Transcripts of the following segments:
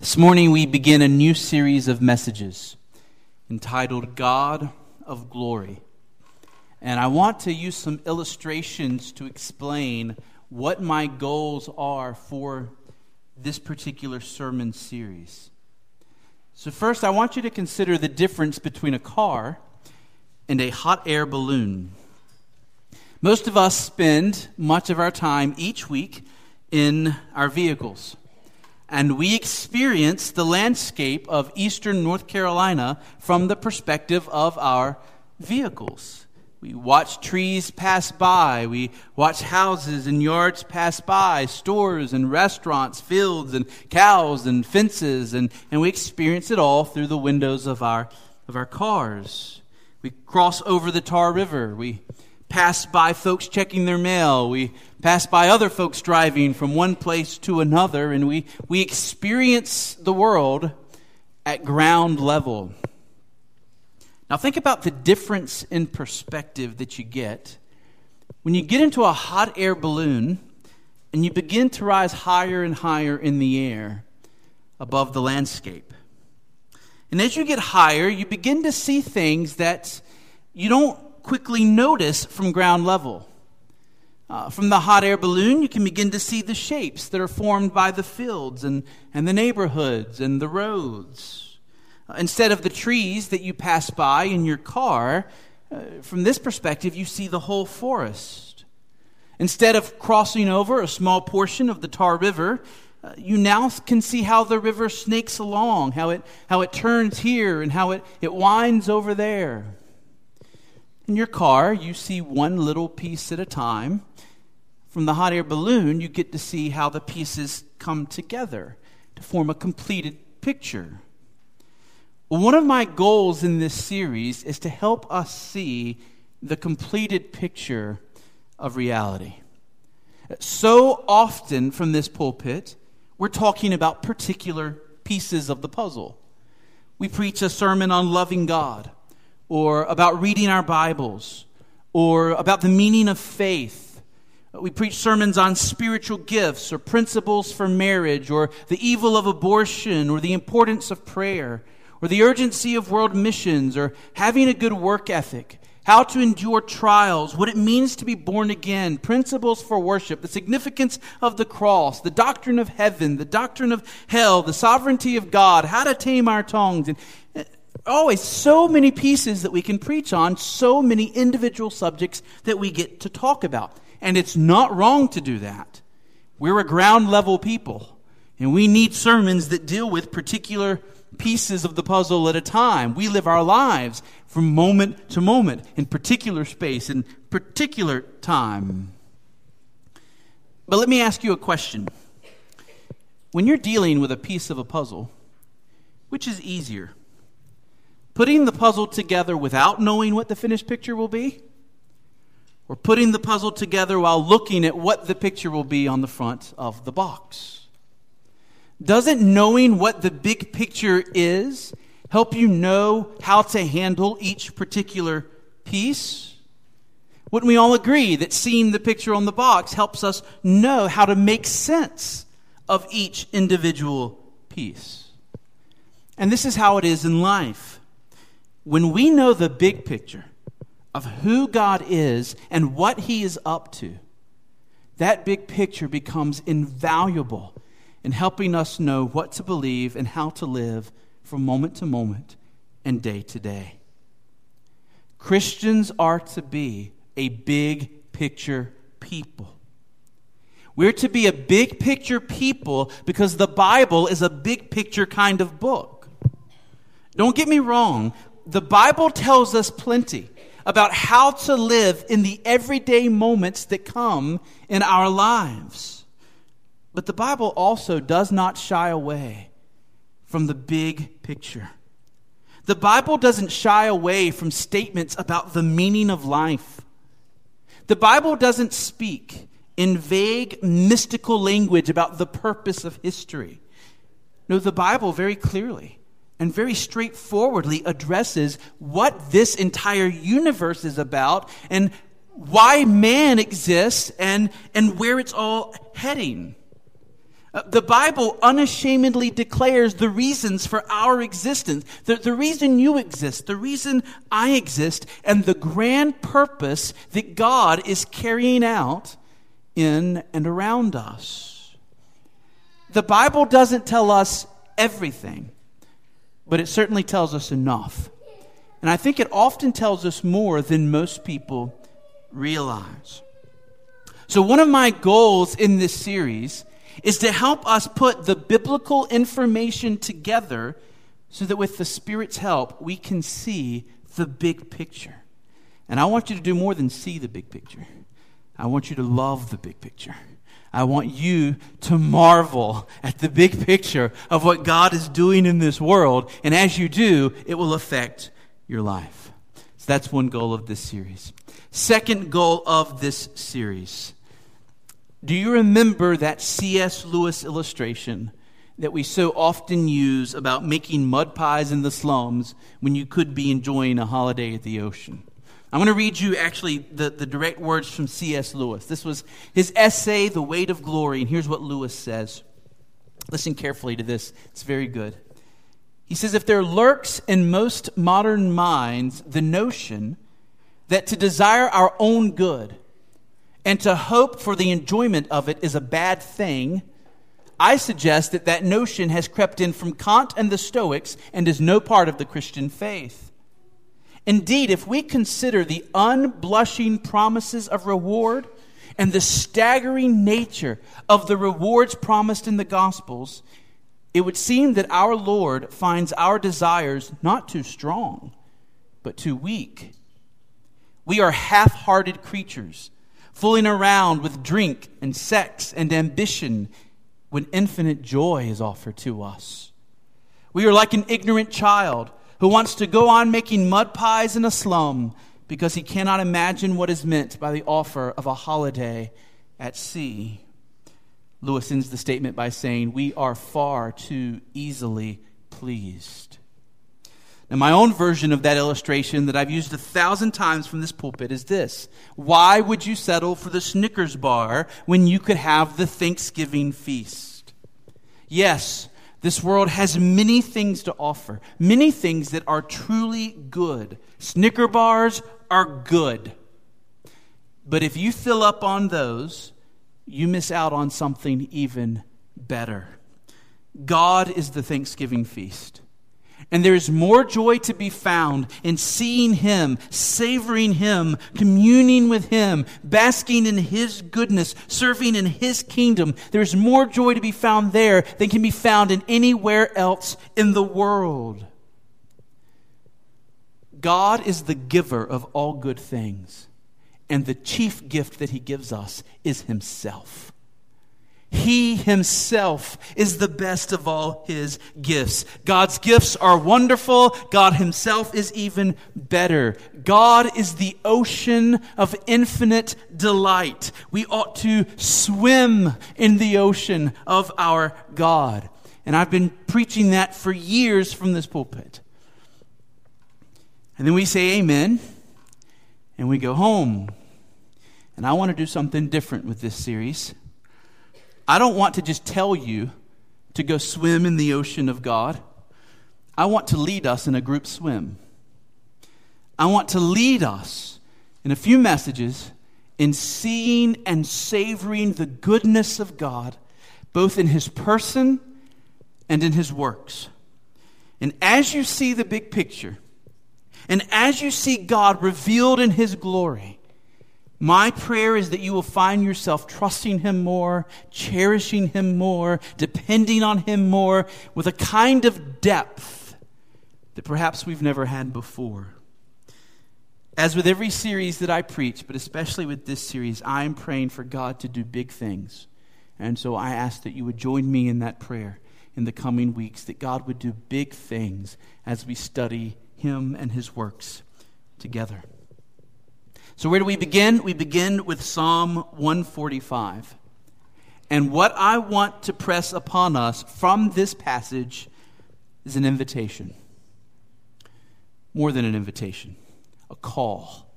This morning we begin a new series of messages entitled God of Glory. And I want to use some illustrations to explain what my goals are for this particular sermon series. So, first, I want you to consider the difference between a car and a hot air balloon. Most of us spend much of our time each week in our vehicles and we experience the landscape of eastern North Carolina from the perspective of our vehicles. We watch trees pass by. We watch houses and yards pass by, stores and restaurants, fields and cows and fences, and, and we experience it all through the windows of our, of our cars. We cross over the Tar River. We pass by folks checking their mail. We pass by other folks driving from one place to another, and we, we experience the world at ground level. Now, think about the difference in perspective that you get when you get into a hot air balloon and you begin to rise higher and higher in the air above the landscape. And as you get higher, you begin to see things that you don't quickly notice from ground level. Uh, from the hot air balloon, you can begin to see the shapes that are formed by the fields and, and the neighborhoods and the roads. Uh, instead of the trees that you pass by in your car, uh, from this perspective, you see the whole forest. Instead of crossing over a small portion of the Tar River, uh, you now can see how the river snakes along, how it, how it turns here and how it, it winds over there. In your car, you see one little piece at a time. From the hot air balloon, you get to see how the pieces come together to form a completed picture. one of my goals in this series is to help us see the completed picture of reality. So often from this pulpit, we're talking about particular pieces of the puzzle. We preach a sermon on loving God or about reading our Bibles, or about the meaning of faith. We preach sermons on spiritual gifts, or principles for marriage, or the evil of abortion, or the importance of prayer, or the urgency of world missions, or having a good work ethic, how to endure trials, what it means to be born again, principles for worship, the significance of the cross, the doctrine of heaven, the doctrine of hell, the sovereignty of God, how to tame our tongues. And always so many pieces that we can preach on, so many individual subjects that we get to talk about. And it's not wrong to do that. We're a ground level people, and we need sermons that deal with particular pieces of the puzzle at a time. We live our lives from moment to moment in particular space, in particular time. But let me ask you a question. When you're dealing with a piece of a puzzle, which is easier? Putting the puzzle together without knowing what the finished picture will be, or putting the puzzle together while looking at what the picture will be on the front of the box? Doesn't knowing what the big picture is help you know how to handle each particular piece? Wouldn't we all agree that seeing the picture on the box helps us know how to make sense of each individual piece? And this is how it is in life when we know the big picture of who God is and what He is up to, that big picture becomes invaluable in helping us know what to believe and how to live from moment to moment and day to day. Christians are to be a big picture people. We're to be a big picture people because the Bible is a big picture kind of book. Don't get me wrong, the Bible tells us plenty about how to live in the everyday moments that come in our lives. But the Bible also does not shy away from the big picture. The Bible doesn't shy away from statements about the meaning of life. The Bible doesn't speak in vague, mystical language about the purpose of history. No, the Bible very clearly and very straightforwardly addresses what this entire universe is about and why man exists and, and where it's all heading. Uh, the Bible unashamedly declares the reasons for our existence, the, the reason you exist, the reason I exist, and the grand purpose that God is carrying out in and around us. The Bible doesn't tell us everything, but it certainly tells us enough. And I think it often tells us more than most people realize. So, one of my goals in this series is to help us put the biblical information together so that with the Spirit's help, we can see the big picture. And I want you to do more than see the big picture, I want you to love the big picture. I want you to marvel at the big picture of what God is doing in this world. And as you do, it will affect your life. So that's one goal of this series. Second goal of this series. Do you remember that C.S. Lewis illustration that we so often use about making mud pies in the slums when you could be enjoying a holiday at the ocean? I'm going to read you actually the, the direct words from C.S. Lewis. This was his essay, The Weight of Glory, and here's what Lewis says. Listen carefully to this, it's very good. He says, If there lurks in most modern minds the notion that to desire our own good and to hope for the enjoyment of it is a bad thing, I suggest that that notion has crept in from Kant and the Stoics and is no part of the Christian faith. Indeed, if we consider the unblushing promises of reward and the staggering nature of the rewards promised in the Gospels, it would seem that our Lord finds our desires not too strong, but too weak. We are half hearted creatures, fooling around with drink and sex and ambition when infinite joy is offered to us. We are like an ignorant child who wants to go on making mud pies in a slum because he cannot imagine what is meant by the offer of a holiday at sea. Lewis ends the statement by saying, We are far too easily pleased. Now, my own version of that illustration that I've used a thousand times from this pulpit is this Why would you settle for the Snickers bar when you could have the Thanksgiving feast? Yes, this world has many things to offer, many things that are truly good. Snicker bars are good. But if you fill up on those, you miss out on something even better. God is the Thanksgiving feast. And there is more joy to be found in seeing Him, savoring Him, communing with Him, basking in His goodness, serving in His kingdom. There is more joy to be found there than can be found in anywhere else in the world. God is the giver of all good things. And the chief gift that he gives us is himself. He himself is the best of all his gifts. God's gifts are wonderful. God himself is even better. God is the ocean of infinite delight. We ought to swim in the ocean of our God. And I've been preaching that for years from this pulpit. And then we say amen and we go home. And I want to do something different with this series. I don't want to just tell you to go swim in the ocean of God. I want to lead us in a group swim. I want to lead us in a few messages in seeing and savoring the goodness of God, both in His person and in His works. And as you see the big picture, and as you see God revealed in His glory, my prayer is that you will find yourself trusting Him more, cherishing Him more, depending on Him more, with a kind of depth that perhaps we've never had before. As with every series that I preach, but especially with this series, I am praying for God to do big things. And so I ask that you would join me in that prayer in the coming weeks, that God would do big things as we study Him and His works together. So, where do we begin? We begin with Psalm 145. And what I want to press upon us from this passage is an invitation. More than an invitation, a call.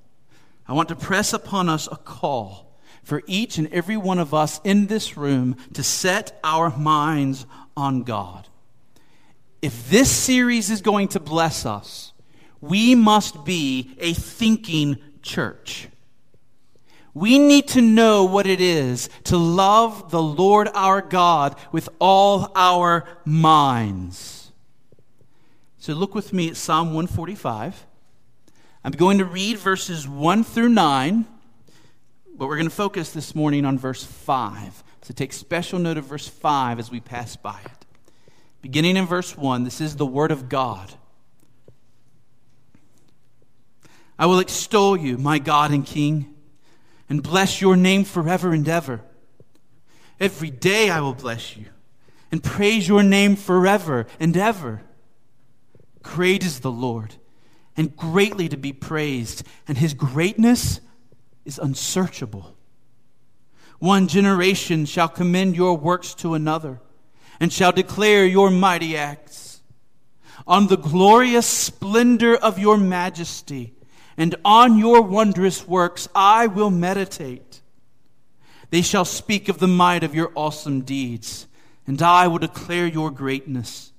I want to press upon us a call for each and every one of us in this room to set our minds on God. If this series is going to bless us, we must be a thinking church. We need to know what it is to love the Lord our God with all our minds. So look with me at Psalm 145. I'm going to read verses 1 through 9, but we're going to focus this morning on verse 5. So take special note of verse 5 as we pass by it. Beginning in verse 1, this is the Word of God. I will extol you, my God and King, and bless your name forever and ever. Every day I will bless you and praise your name forever and ever. Great is the Lord and greatly to be praised, and his greatness is unsearchable. One generation shall commend your works to another and shall declare your mighty acts. On the glorious splendor of your majesty and on your wondrous works I will meditate. They shall speak of the might of your awesome deeds, and I will declare your greatness.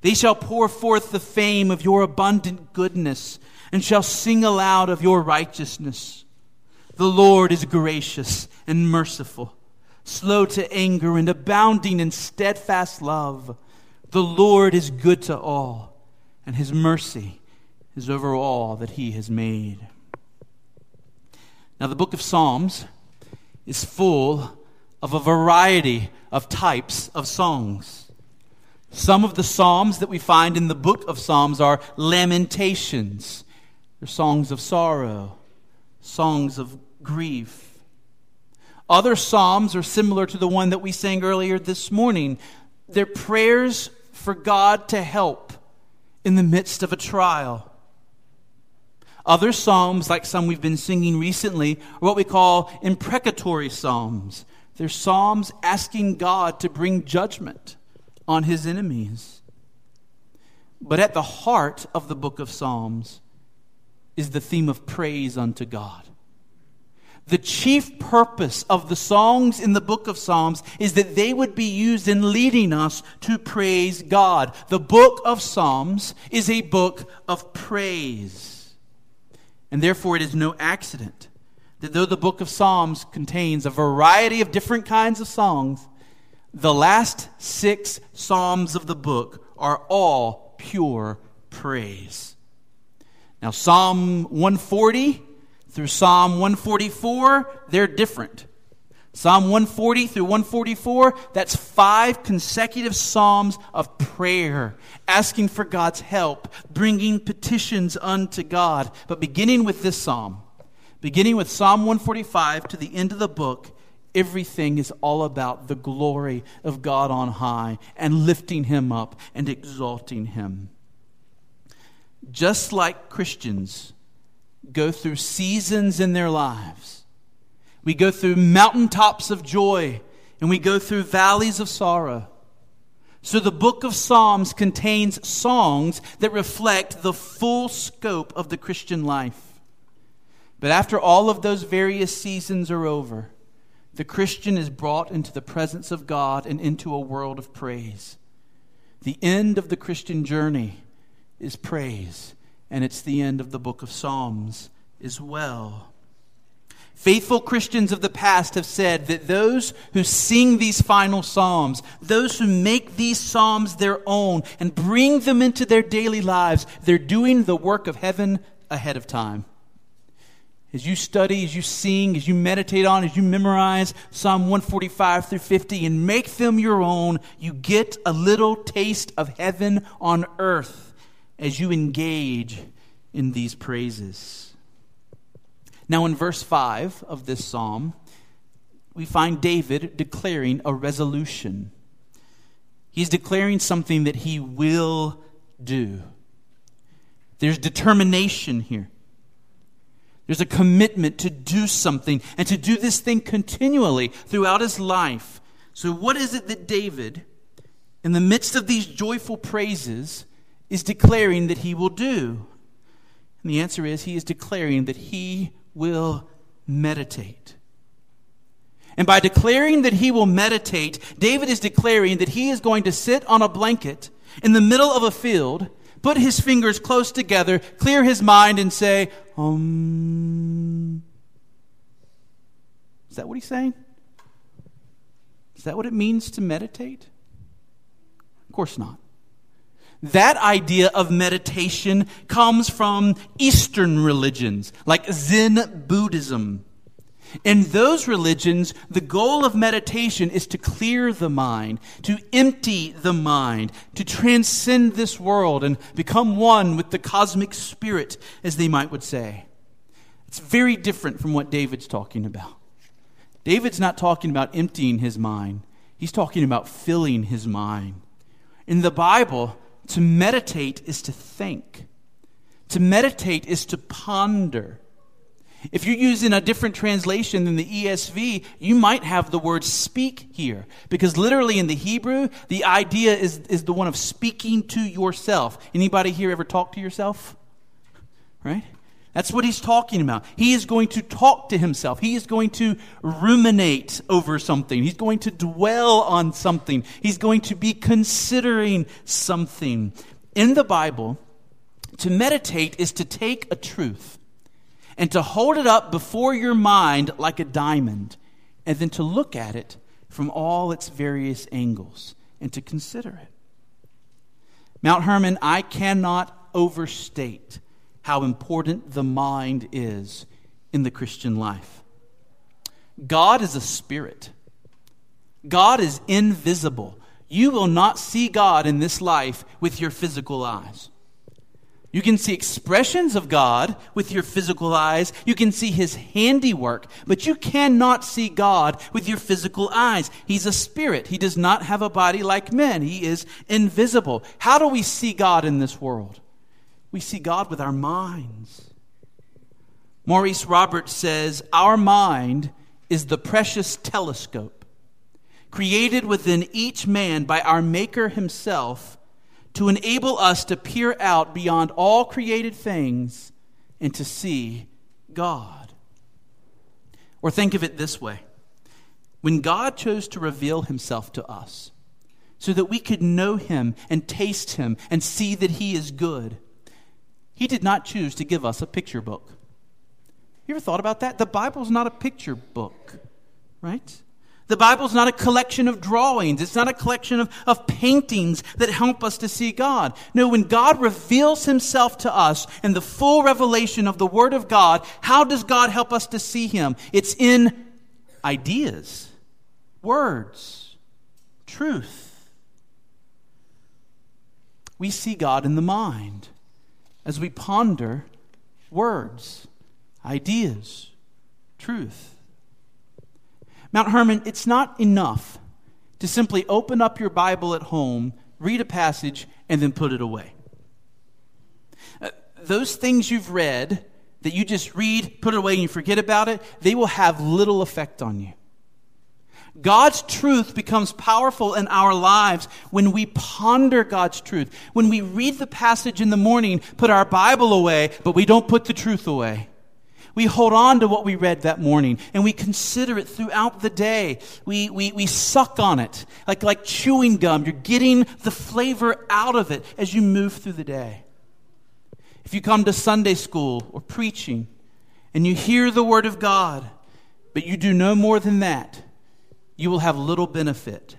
They shall pour forth the fame of your abundant goodness, and shall sing aloud of your righteousness. The Lord is gracious and merciful slow to anger, and abounding in steadfast love. The Lord is good to all, and his mercy is over all that he has made. Now, the book of Psalms is full of a variety of types of songs. Some of the Psalms that we find in the book of Psalms are lamentations, they're songs of sorrow, songs of grief other Psalms are similar to the one that we sang earlier this morning. They're prayers for God to help in the midst of a trial. Other Psalms, like some we've been singing recently, are what we call imprecatory Psalms. They're Psalms asking God to bring judgment on his enemies. But at the heart of the book of Psalms is the theme of praise unto God. The chief purpose of the songs in the book of Psalms is that they would be used in leading us to praise God. The book of Psalms is a book of praise. And therefore, it is no accident that though the book of Psalms contains a variety of different kinds of songs, the last six Psalms of the book are all pure praise. Now, Psalm 140 through Psalm 144, they're different. Psalm 140 through 144, that's five consecutive Psalms of prayer, asking for God's help, bringing petitions unto God. But beginning with this Psalm, beginning with Psalm 145 to the end of the book, everything is all about the glory of God on high and lifting Him up and exalting Him. Just like Christians, go through seasons in their lives. We go through mountaintops of joy and we go through valleys of sorrow. So the book of Psalms contains songs that reflect the full scope of the Christian life. But after all of those various seasons are over, the Christian is brought into the presence of God and into a world of praise. The end of the Christian journey is praise and it's the end of the book of Psalms as well. Faithful Christians of the past have said that those who sing these final Psalms, those who make these Psalms their own and bring them into their daily lives, they're doing the work of heaven ahead of time. As you study, as you sing, as you meditate on, as you memorize Psalm 145 through 50 and make them your own, you get a little taste of heaven on earth as you engage in these praises. Now, in verse 5 of this psalm, we find David declaring a resolution. He's declaring something that he will do. There's determination here. There's a commitment to do something and to do this thing continually throughout his life. So, what is it that David, in the midst of these joyful praises, is declaring that he will do? And the answer is he is declaring that he will meditate. And by declaring that he will meditate, David is declaring that he is going to sit on a blanket in the middle of a field, put his fingers close together, clear his mind, and say, Um. Is that what he's saying? Is that what it means to meditate? Of course not. That idea of meditation comes from Eastern religions, like Zen Buddhism. In those religions, the goal of meditation is to clear the mind, to empty the mind, to transcend this world and become one with the cosmic spirit, as they might would say. It's very different from what David's talking about. David's not talking about emptying his mind. He's talking about filling his mind. In the Bible, to meditate is to think. To meditate is to ponder. If you're using a different translation than the ESV, you might have the word speak here. Because literally in the Hebrew, the idea is, is the one of speaking to yourself. Anybody here ever talk to yourself? Right? That's what he's talking about. He is going to talk to himself. He is going to ruminate over something. He's going to dwell on something. He's going to be considering something. In the Bible, to meditate is to take a truth and to hold it up before your mind like a diamond, and then to look at it from all its various angles and to consider it. Mount Hermon, I cannot overstate how important the mind is in the Christian life. God is a spirit, God is invisible. You will not see God in this life with your physical eyes. You can see expressions of God with your physical eyes. You can see his handiwork, but you cannot see God with your physical eyes. He's a spirit. He does not have a body like men. He is invisible. How do we see God in this world? We see God with our minds. Maurice Roberts says, Our mind is the precious telescope created within each man by our Maker himself to enable us to peer out beyond all created things and to see God. Or think of it this way when God chose to reveal himself to us so that we could know him and taste him and see that he is good, he did not choose to give us a picture book. You ever thought about that? The Bible's not a picture book, right? The Bible's not a collection of drawings. It's not a collection of, of paintings that help us to see God. No, when God reveals himself to us in the full revelation of the Word of God, how does God help us to see him? It's in ideas, words, truth. We see God in the mind as we ponder words, ideas, truth. Mount Hermon, it's not enough to simply open up your Bible at home, read a passage, and then put it away. Uh, those things you've read that you just read, put it away, and you forget about it, they will have little effect on you. God's truth becomes powerful in our lives when we ponder God's truth. When we read the passage in the morning, put our Bible away, but we don't put the truth away. We hold on to what we read that morning and we consider it throughout the day. We, we, we suck on it like, like chewing gum. You're getting the flavor out of it as you move through the day. If you come to Sunday school or preaching and you hear the Word of God, but you do no more than that, you will have little benefit.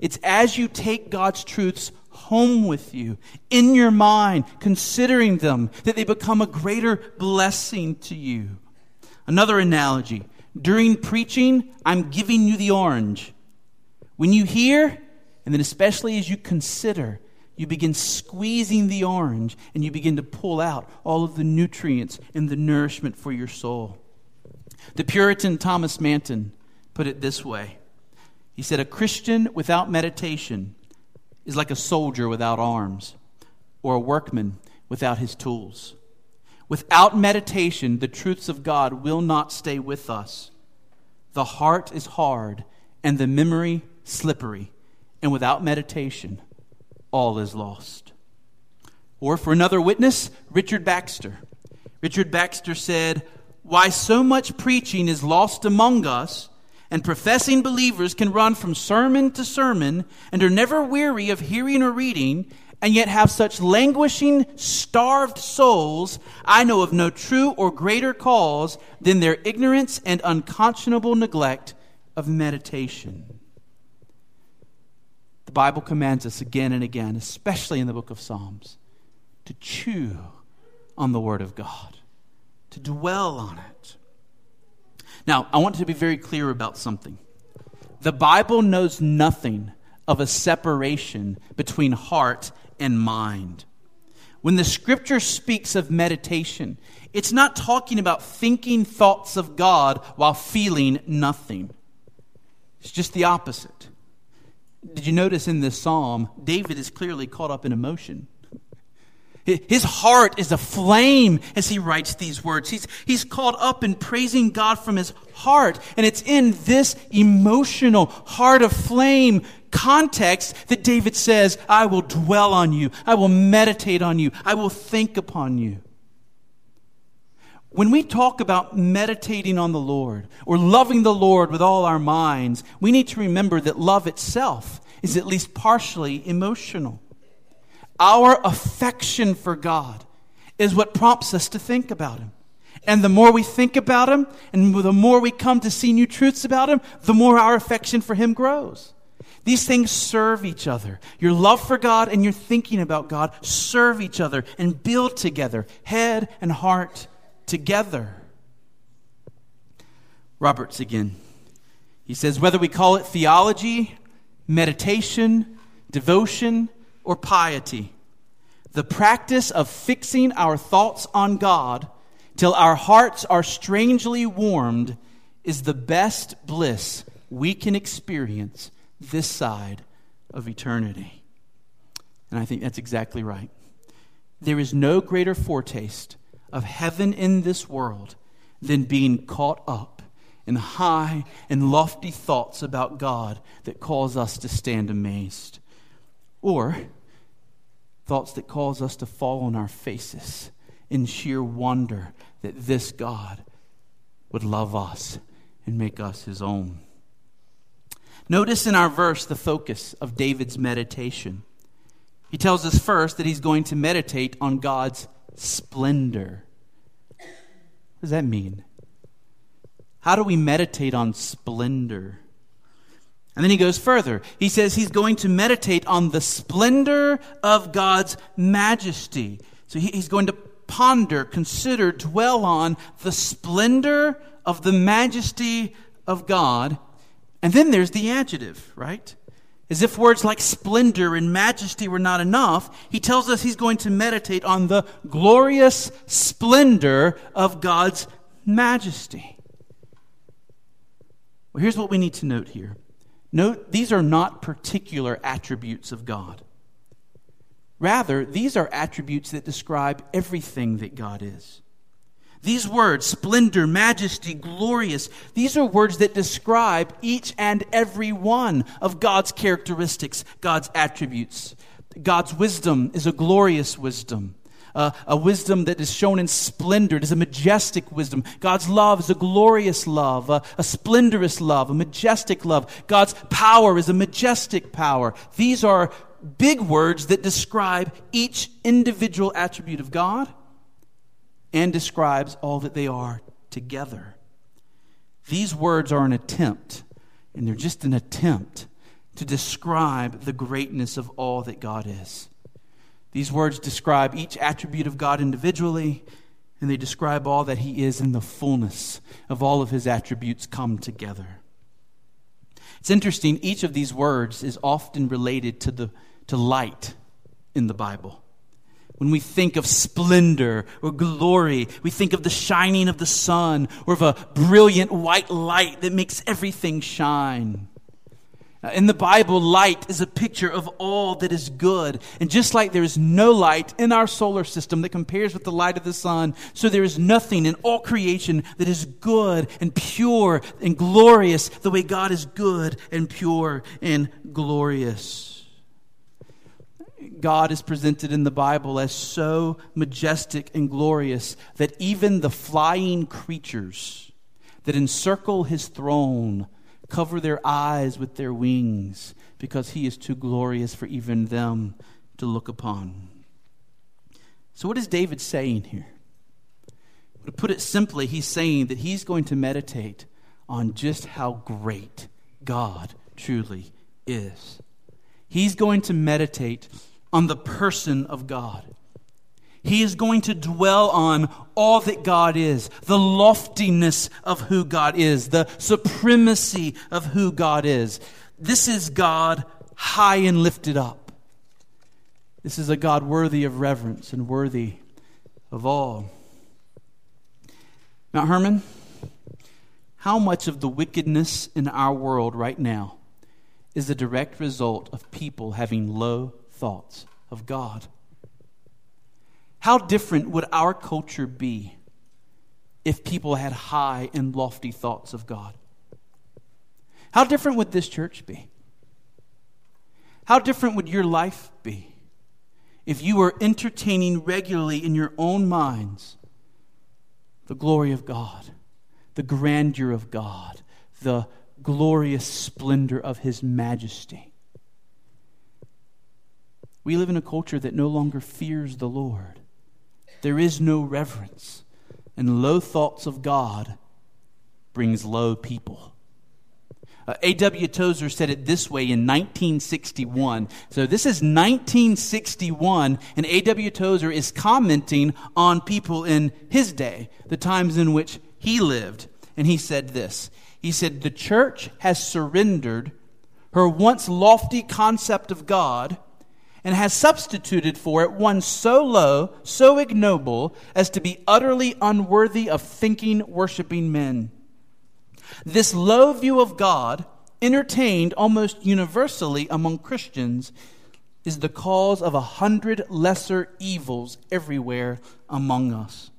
It's as you take God's truths home with you, in your mind, considering them, that they become a greater blessing to you. Another analogy during preaching, I'm giving you the orange. When you hear, and then especially as you consider, you begin squeezing the orange and you begin to pull out all of the nutrients and the nourishment for your soul. The Puritan Thomas Manton put it this way He said, A Christian without meditation is like a soldier without arms or a workman without his tools. Without meditation, the truths of God will not stay with us. The heart is hard and the memory slippery, and without meditation, all is lost. Or for another witness, Richard Baxter. Richard Baxter said, Why so much preaching is lost among us And professing believers can run from sermon to sermon and are never weary of hearing or reading, and yet have such languishing, starved souls, I know of no true or greater cause than their ignorance and unconscionable neglect of meditation. The Bible commands us again and again, especially in the book of Psalms, to chew on the Word of God, to dwell on it. Now, I want to be very clear about something. The Bible knows nothing of a separation between heart and mind. When the scripture speaks of meditation, it's not talking about thinking thoughts of God while feeling nothing. It's just the opposite. Did you notice in this psalm, David is clearly caught up in emotion? His heart is aflame as he writes these words. He's, he's caught up in praising God from his heart. And it's in this emotional, heart of flame context that David says, I will dwell on you. I will meditate on you. I will think upon you. When we talk about meditating on the Lord or loving the Lord with all our minds, we need to remember that love itself is at least partially emotional. Our affection for God is what prompts us to think about Him. And the more we think about Him, and the more we come to see new truths about Him, the more our affection for Him grows. These things serve each other. Your love for God and your thinking about God serve each other and build together, head and heart together. Roberts again. He says, whether we call it theology, meditation, devotion, or piety. The practice of fixing our thoughts on God till our hearts are strangely warmed is the best bliss we can experience this side of eternity. And I think that's exactly right. There is no greater foretaste of heaven in this world than being caught up in high and lofty thoughts about God that cause us to stand amazed. Or thoughts that cause us to fall on our faces in sheer wonder that this God would love us and make us his own. Notice in our verse the focus of David's meditation. He tells us first that he's going to meditate on God's splendor. What does that mean? How do we meditate on splendor? And then he goes further. He says he's going to meditate on the splendor of God's majesty. So he's going to ponder, consider, dwell on the splendor of the majesty of God. And then there's the adjective, right? As if words like splendor and majesty were not enough, he tells us he's going to meditate on the glorious splendor of God's majesty. Well, here's what we need to note here Note, these are not particular attributes of God. Rather, these are attributes that describe everything that God is. These words, splendor, majesty, glorious, these are words that describe each and every one of God's characteristics, God's attributes. God's wisdom is a glorious wisdom a wisdom that is shown in splendor. It is a majestic wisdom. God's love is a glorious love, a, a splendorous love, a majestic love. God's power is a majestic power. These are big words that describe each individual attribute of God and describes all that they are together. These words are an attempt, and they're just an attempt to describe the greatness of all that God is. These words describe each attribute of God individually, and they describe all that He is in the fullness of all of His attributes come together. It's interesting, each of these words is often related to, the, to light in the Bible. When we think of splendor or glory, we think of the shining of the sun or of a brilliant white light that makes everything shine. Uh, in the Bible, light is a picture of all that is good. And just like there is no light in our solar system that compares with the light of the sun, so there is nothing in all creation that is good and pure and glorious the way God is good and pure and glorious. God is presented in the Bible as so majestic and glorious that even the flying creatures that encircle his throne cover their eyes with their wings, because he is too glorious for even them to look upon. So, what is David saying here? To put it simply, he's saying that he's going to meditate on just how great God truly is. He's going to meditate on the person of God. He is going to dwell on all that God is, the loftiness of who God is, the supremacy of who God is. This is God high and lifted up. This is a God worthy of reverence and worthy of all. Mount Hermon, how much of the wickedness in our world right now is the direct result of people having low thoughts of God? How different would our culture be if people had high and lofty thoughts of God? How different would this church be? How different would your life be if you were entertaining regularly in your own minds the glory of God, the grandeur of God, the glorious splendor of His majesty? We live in a culture that no longer fears the Lord. There is no reverence. And low thoughts of God brings low people. Uh, A.W. Tozer said it this way in 1961. So this is 1961, and A.W. Tozer is commenting on people in his day, the times in which he lived. And he said this He said, The church has surrendered her once lofty concept of God and has substituted for it one so low, so ignoble, as to be utterly unworthy of thinking, worshiping men. This low view of God, entertained almost universally among Christians, is the cause of a hundred lesser evils everywhere among us.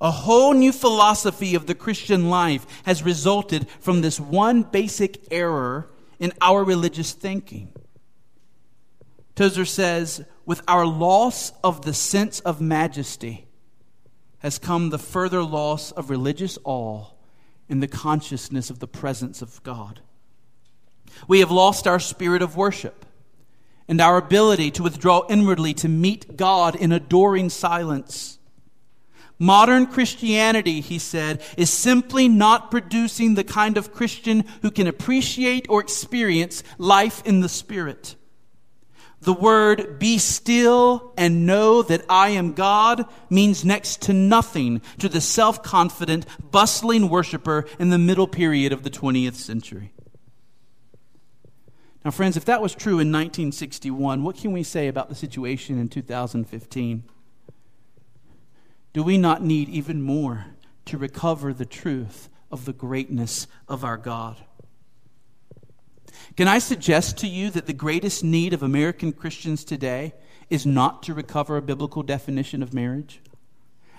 A whole new philosophy of the Christian life has resulted from this one basic error in our religious thinking. Tozer says, with our loss of the sense of majesty has come the further loss of religious awe and the consciousness of the presence of God. We have lost our spirit of worship and our ability to withdraw inwardly to meet God in adoring silence. Modern Christianity, he said, is simply not producing the kind of Christian who can appreciate or experience life in the Spirit. The word be still and know that I am God means next to nothing to the self confident, bustling worshiper in the middle period of the 20th century. Now, friends, if that was true in 1961, what can we say about the situation in 2015? Do we not need even more to recover the truth of the greatness of our God? Can I suggest to you that the greatest need of American Christians today is not to recover a biblical definition of marriage?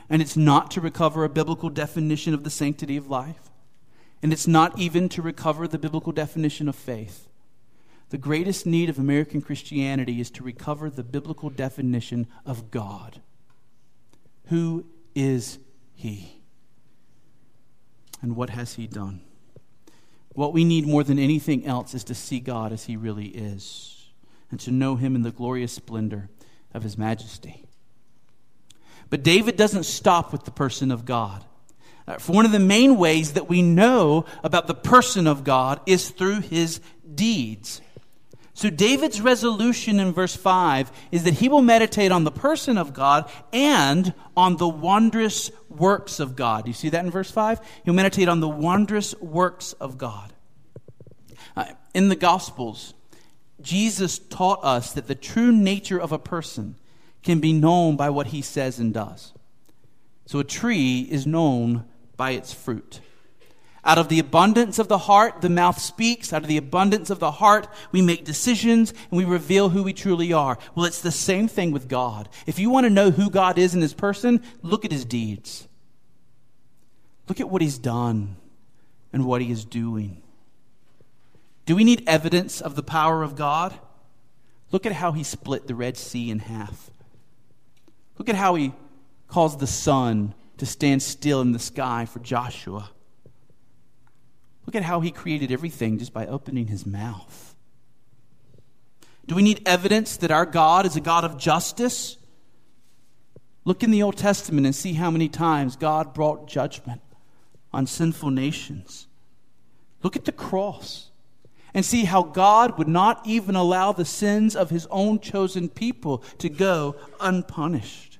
And it's not to recover a biblical definition of the sanctity of life? And it's not even to recover the biblical definition of faith. The greatest need of American Christianity is to recover the biblical definition of God. Who is He? And what has He done? What we need more than anything else is to see God as He really is and to know Him in the glorious splendor of His majesty. But David doesn't stop with the person of God. Uh, for one of the main ways that we know about the person of God is through his deeds. So, David's resolution in verse 5 is that he will meditate on the person of God and on the wondrous works of God. You see that in verse 5? He'll meditate on the wondrous works of God. Uh, in the Gospels, Jesus taught us that the true nature of a person can be known by what he says and does. So, a tree is known by its fruit. Out of the abundance of the heart, the mouth speaks. Out of the abundance of the heart, we make decisions and we reveal who we truly are. Well, it's the same thing with God. If you want to know who God is in his person, look at his deeds. Look at what he's done and what he is doing. Do we need evidence of the power of God? Look at how he split the Red Sea in half. Look at how he caused the sun to stand still in the sky for Joshua. Look at how he created everything just by opening his mouth. Do we need evidence that our God is a God of justice? Look in the Old Testament and see how many times God brought judgment on sinful nations. Look at the cross and see how God would not even allow the sins of his own chosen people to go unpunished.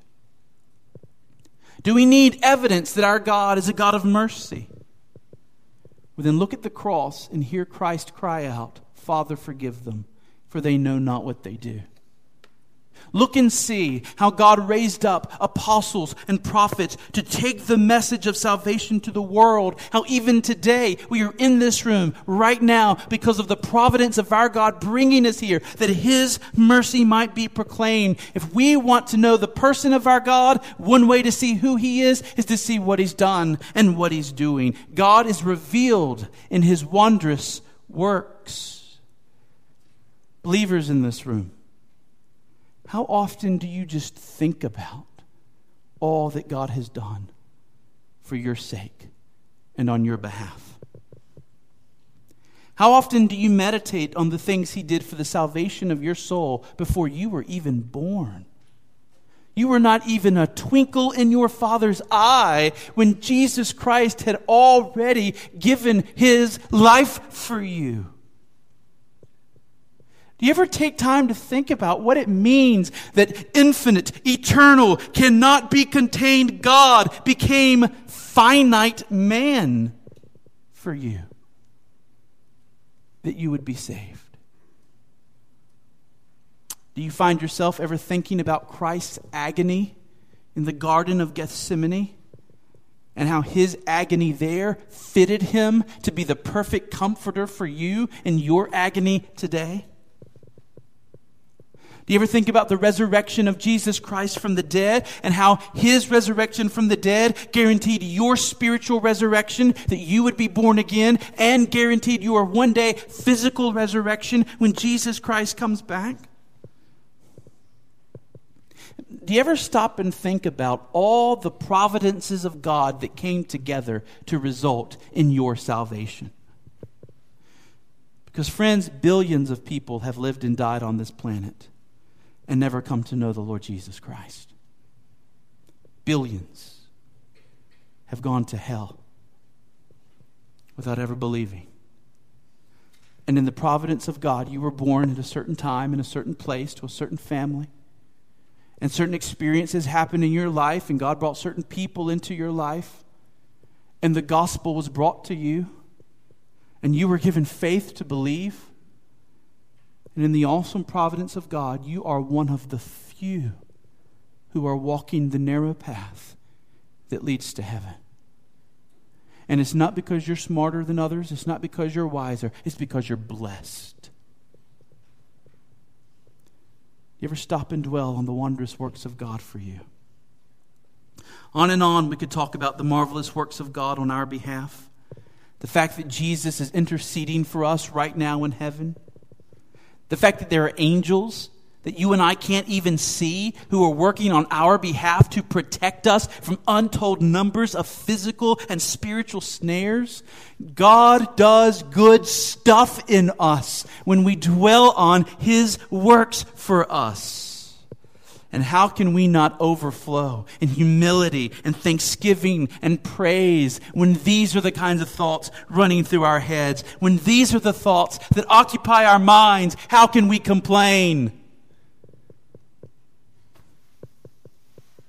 Do we need evidence that our God is a God of mercy? Well, then look at the cross and hear Christ cry out, Father, forgive them, for they know not what they do. Look and see how God raised up apostles and prophets to take the message of salvation to the world. How even today we are in this room right now because of the providence of our God bringing us here, that His mercy might be proclaimed. If we want to know the person of our God, one way to see who He is is to see what He's done and what He's doing. God is revealed in His wondrous works. Believers in this room, how often do you just think about all that God has done for your sake and on your behalf? How often do you meditate on the things He did for the salvation of your soul before you were even born? You were not even a twinkle in your Father's eye when Jesus Christ had already given His life for you. Do you ever take time to think about what it means that infinite, eternal, cannot be contained God became finite man for you? That you would be saved. Do you find yourself ever thinking about Christ's agony in the Garden of Gethsemane? And how his agony there fitted him to be the perfect comforter for you in your agony today? Do you ever think about the resurrection of Jesus Christ from the dead and how his resurrection from the dead guaranteed your spiritual resurrection, that you would be born again, and guaranteed your one day physical resurrection when Jesus Christ comes back? Do you ever stop and think about all the providences of God that came together to result in your salvation? Because, friends, billions of people have lived and died on this planet and never come to know the Lord Jesus Christ. Billions have gone to hell without ever believing. And in the providence of God, you were born at a certain time, in a certain place, to a certain family. And certain experiences happened in your life, and God brought certain people into your life. And the gospel was brought to you, and you were given faith to believe. And in the awesome providence of God, you are one of the few who are walking the narrow path that leads to heaven. And it's not because you're smarter than others, it's not because you're wiser, it's because you're blessed. You ever stop and dwell on the wondrous works of God for you? On and on, we could talk about the marvelous works of God on our behalf. The fact that Jesus is interceding for us right now in heaven. The fact that there are angels that you and I can't even see who are working on our behalf to protect us from untold numbers of physical and spiritual snares. God does good stuff in us when we dwell on His works for us. And how can we not overflow in humility and thanksgiving and praise when these are the kinds of thoughts running through our heads? When these are the thoughts that occupy our minds, how can we complain?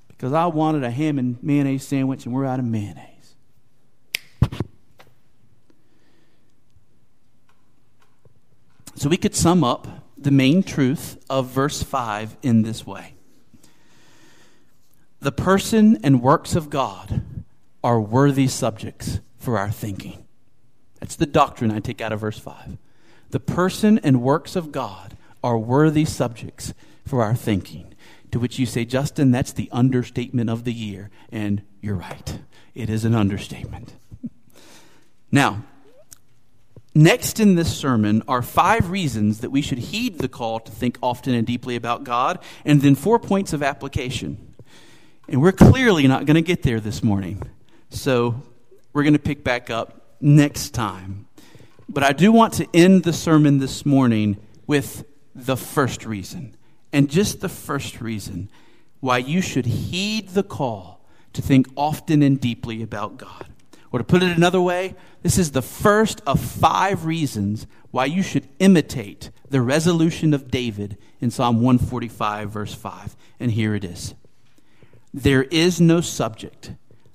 Because I wanted a ham and mayonnaise sandwich and we're out of mayonnaise. So we could sum up the main truth of verse 5 in this way the person and works of God are worthy subjects for our thinking. That's the doctrine I take out of verse 5. The person and works of God are worthy subjects for our thinking. To which you say, Justin, that's the understatement of the year. And you're right, it is an understatement. Now, Next in this sermon are five reasons that we should heed the call to think often and deeply about God, and then four points of application. And we're clearly not going to get there this morning. So we're going to pick back up next time. But I do want to end the sermon this morning with the first reason, and just the first reason why you should heed the call to think often and deeply about God. Or to put it another way, this is the first of five reasons why you should imitate the resolution of David in Psalm 145, verse 5. And here it is There is no subject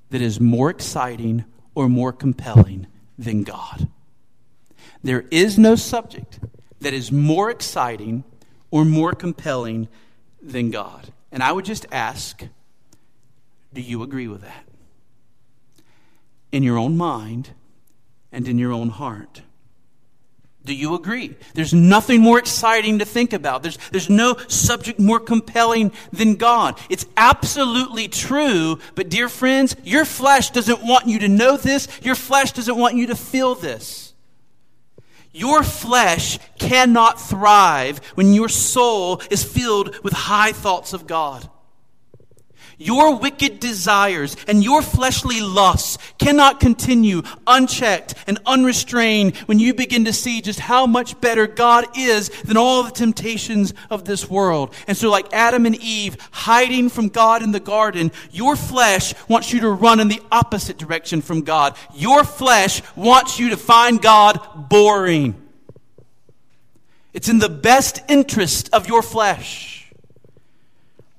that is more exciting or more compelling than God. There is no subject that is more exciting or more compelling than God. And I would just ask do you agree with that? In your own mind and in your own heart. Do you agree? There's nothing more exciting to think about. There's, there's no subject more compelling than God. It's absolutely true, but dear friends, your flesh doesn't want you to know this. Your flesh doesn't want you to feel this. Your flesh cannot thrive when your soul is filled with high thoughts of God. Your wicked desires and your fleshly lusts cannot continue unchecked and unrestrained when you begin to see just how much better God is than all the temptations of this world. And so, like Adam and Eve hiding from God in the garden, your flesh wants you to run in the opposite direction from God. Your flesh wants you to find God boring. It's in the best interest of your flesh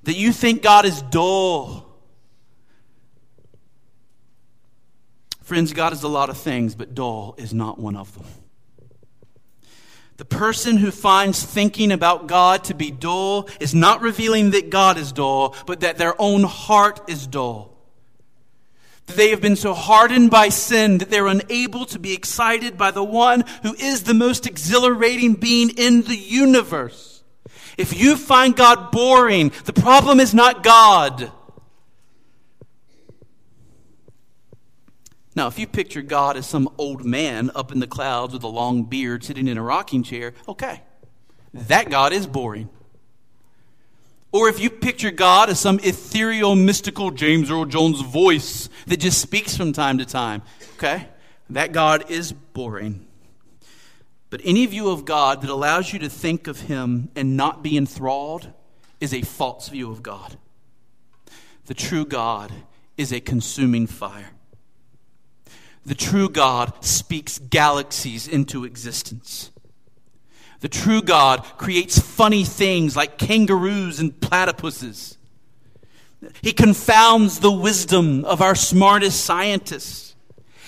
that you think God is dull. Friends, God is a lot of things, but dull is not one of them. The person who finds thinking about God to be dull is not revealing that God is dull, but that their own heart is dull. That They have been so hardened by sin that they're unable to be excited by the one who is the most exhilarating being in the universe. If you find God boring, the problem is not God. Now, if you picture God as some old man up in the clouds with a long beard sitting in a rocking chair, okay, that God is boring. Or if you picture God as some ethereal, mystical James Earl Jones voice that just speaks from time to time, okay, that God is boring. But any view of God that allows you to think of Him and not be enthralled is a false view of God. The true God is a consuming fire. The true God speaks galaxies into existence. The true God creates funny things like kangaroos and platypuses. He confounds the wisdom of our smartest scientists.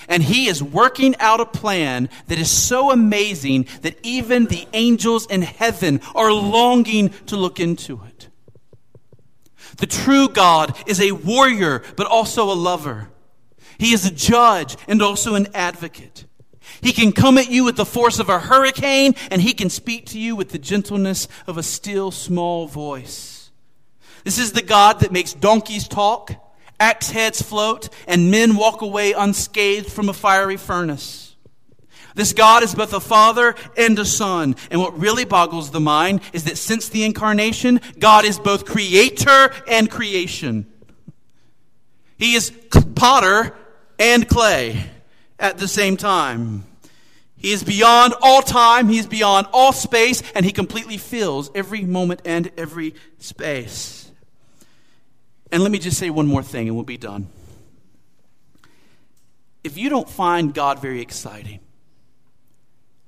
And he is working out a plan that is so amazing that even the angels in heaven are longing to look into it. The true God is a warrior, but also a lover. He is a judge and also an advocate. He can come at you with the force of a hurricane, and he can speak to you with the gentleness of a still small voice. This is the God that makes donkeys talk axe heads float, and men walk away unscathed from a fiery furnace. This God is both a father and a son. And what really boggles the mind is that since the incarnation, God is both creator and creation. He is potter and clay at the same time. He is beyond all time, He is beyond all space, and He completely fills every moment and every space. And let me just say one more thing and we'll be done. If you don't find God very exciting,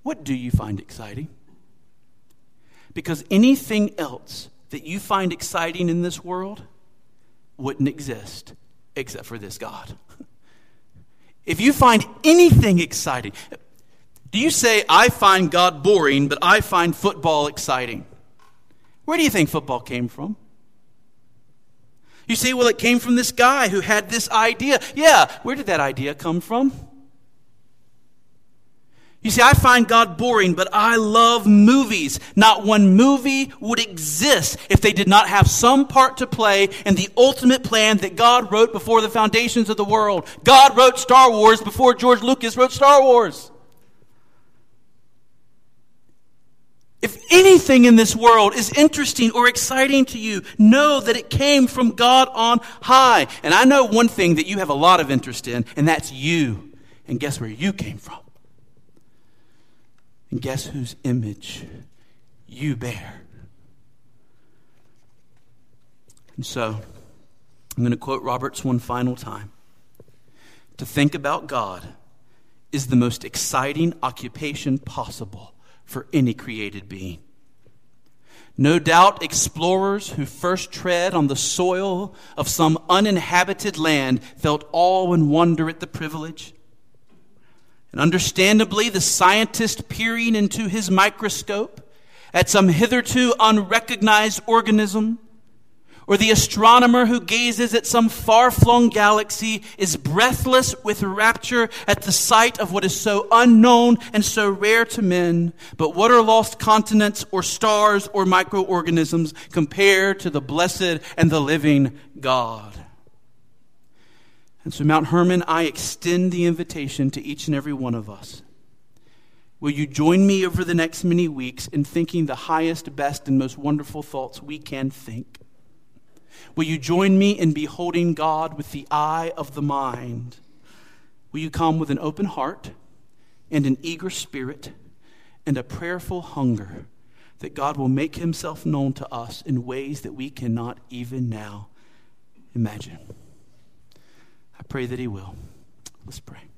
what do you find exciting? Because anything else that you find exciting in this world wouldn't exist except for this God. If you find anything exciting, do you say, I find God boring, but I find football exciting? Where do you think football came from? You say, well, it came from this guy who had this idea. Yeah, where did that idea come from? You see, I find God boring, but I love movies. Not one movie would exist if they did not have some part to play in the ultimate plan that God wrote before the foundations of the world. God wrote Star Wars before George Lucas wrote Star Wars. If anything in this world is interesting or exciting to you, know that it came from God on high. And I know one thing that you have a lot of interest in, and that's you And guess where you came from? And guess whose image you bear? And so, I'm going to quote Roberts one final time. To think about God is the most exciting occupation possible for any created being. No doubt, explorers who first tread on the soil of some uninhabited land felt awe and wonder at the privilege. And understandably, the scientist peering into his microscope at some hitherto unrecognized organism or the astronomer who gazes at some far flung galaxy is breathless with rapture at the sight of what is so unknown and so rare to men. But what are lost continents or stars or microorganisms compared to the blessed and the living God? And so, Mount Hermon, I extend the invitation to each and every one of us. Will you join me over the next many weeks in thinking the highest, best, and most wonderful thoughts we can think? Will you join me in beholding God with the eye of the mind? Will you come with an open heart and an eager spirit and a prayerful hunger that God will make himself known to us in ways that we cannot even now imagine? I pray that he will. Let's pray.